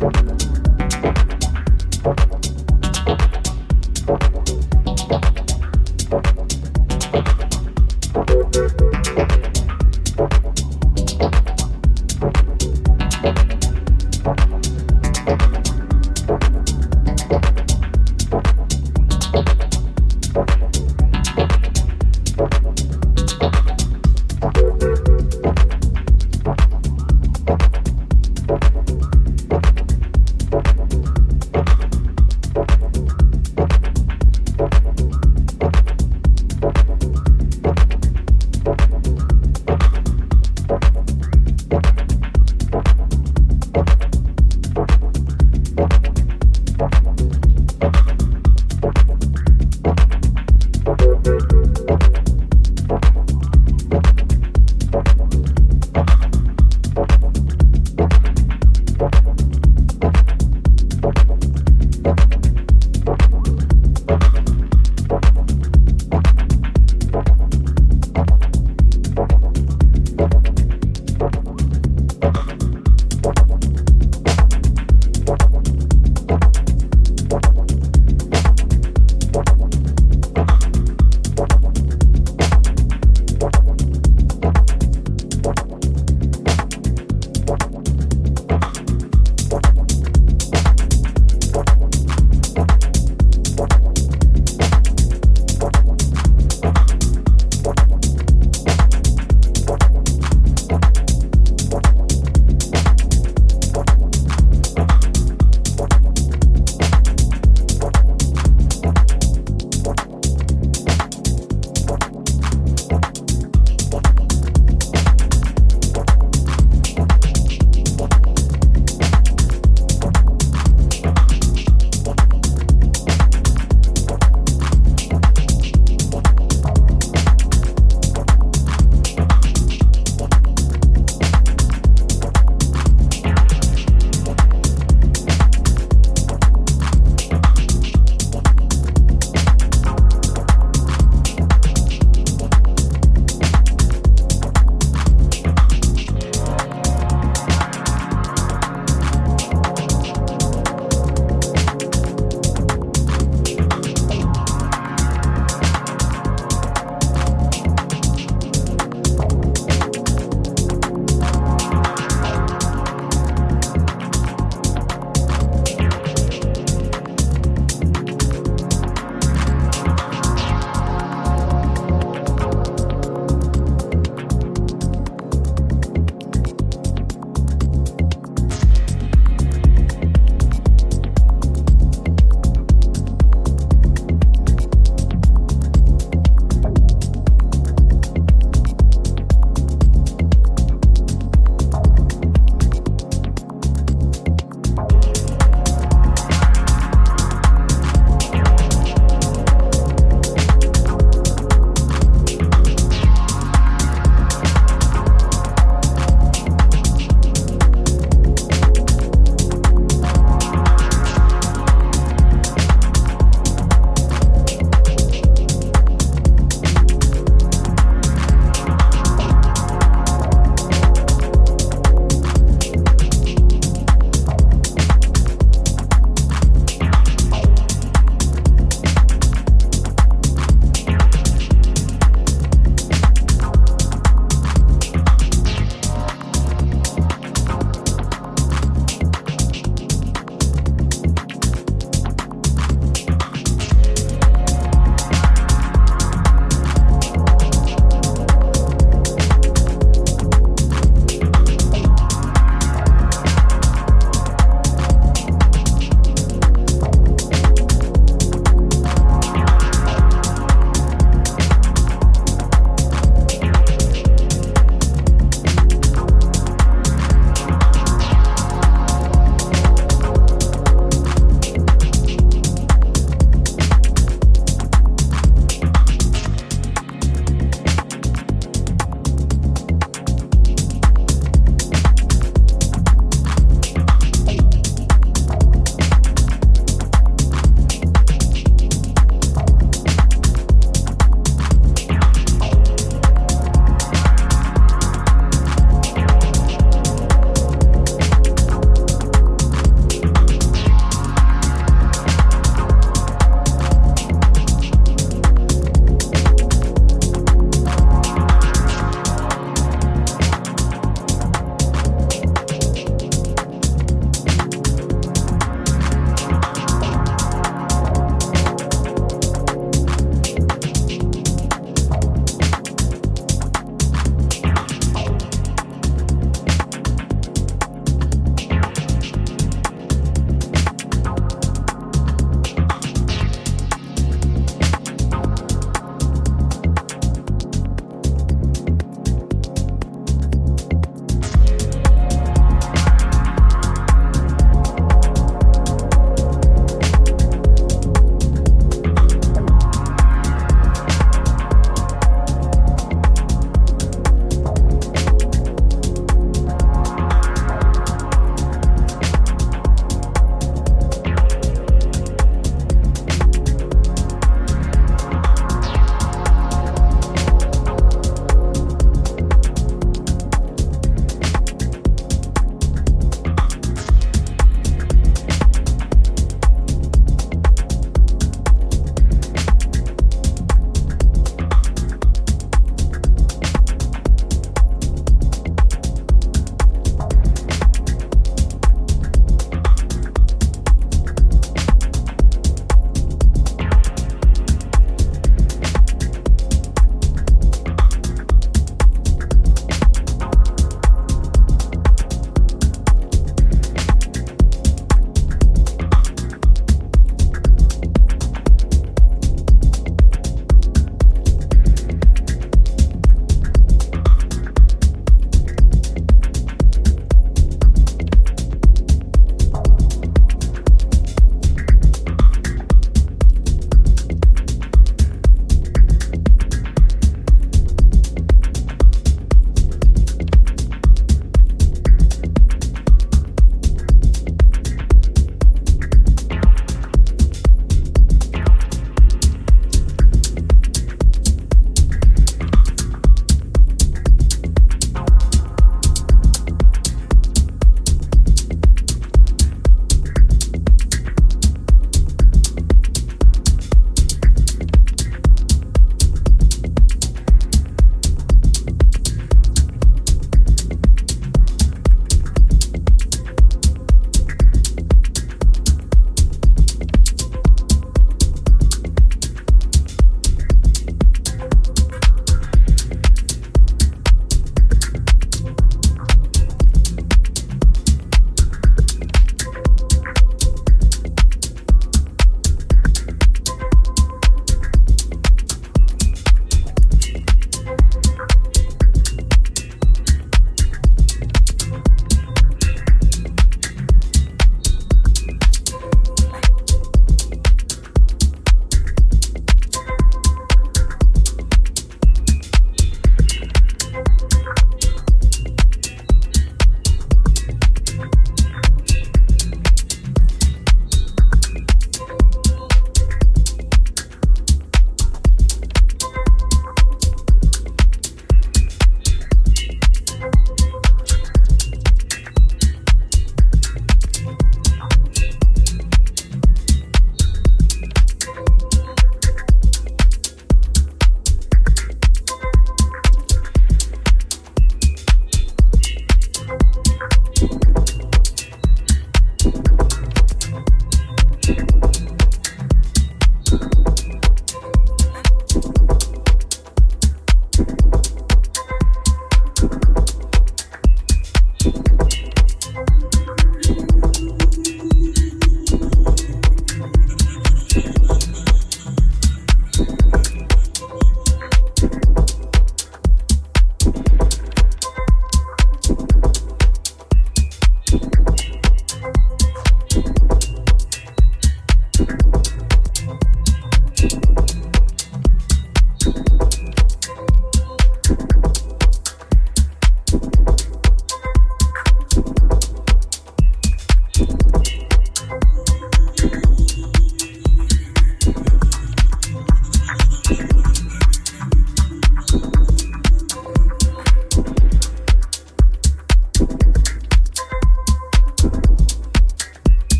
what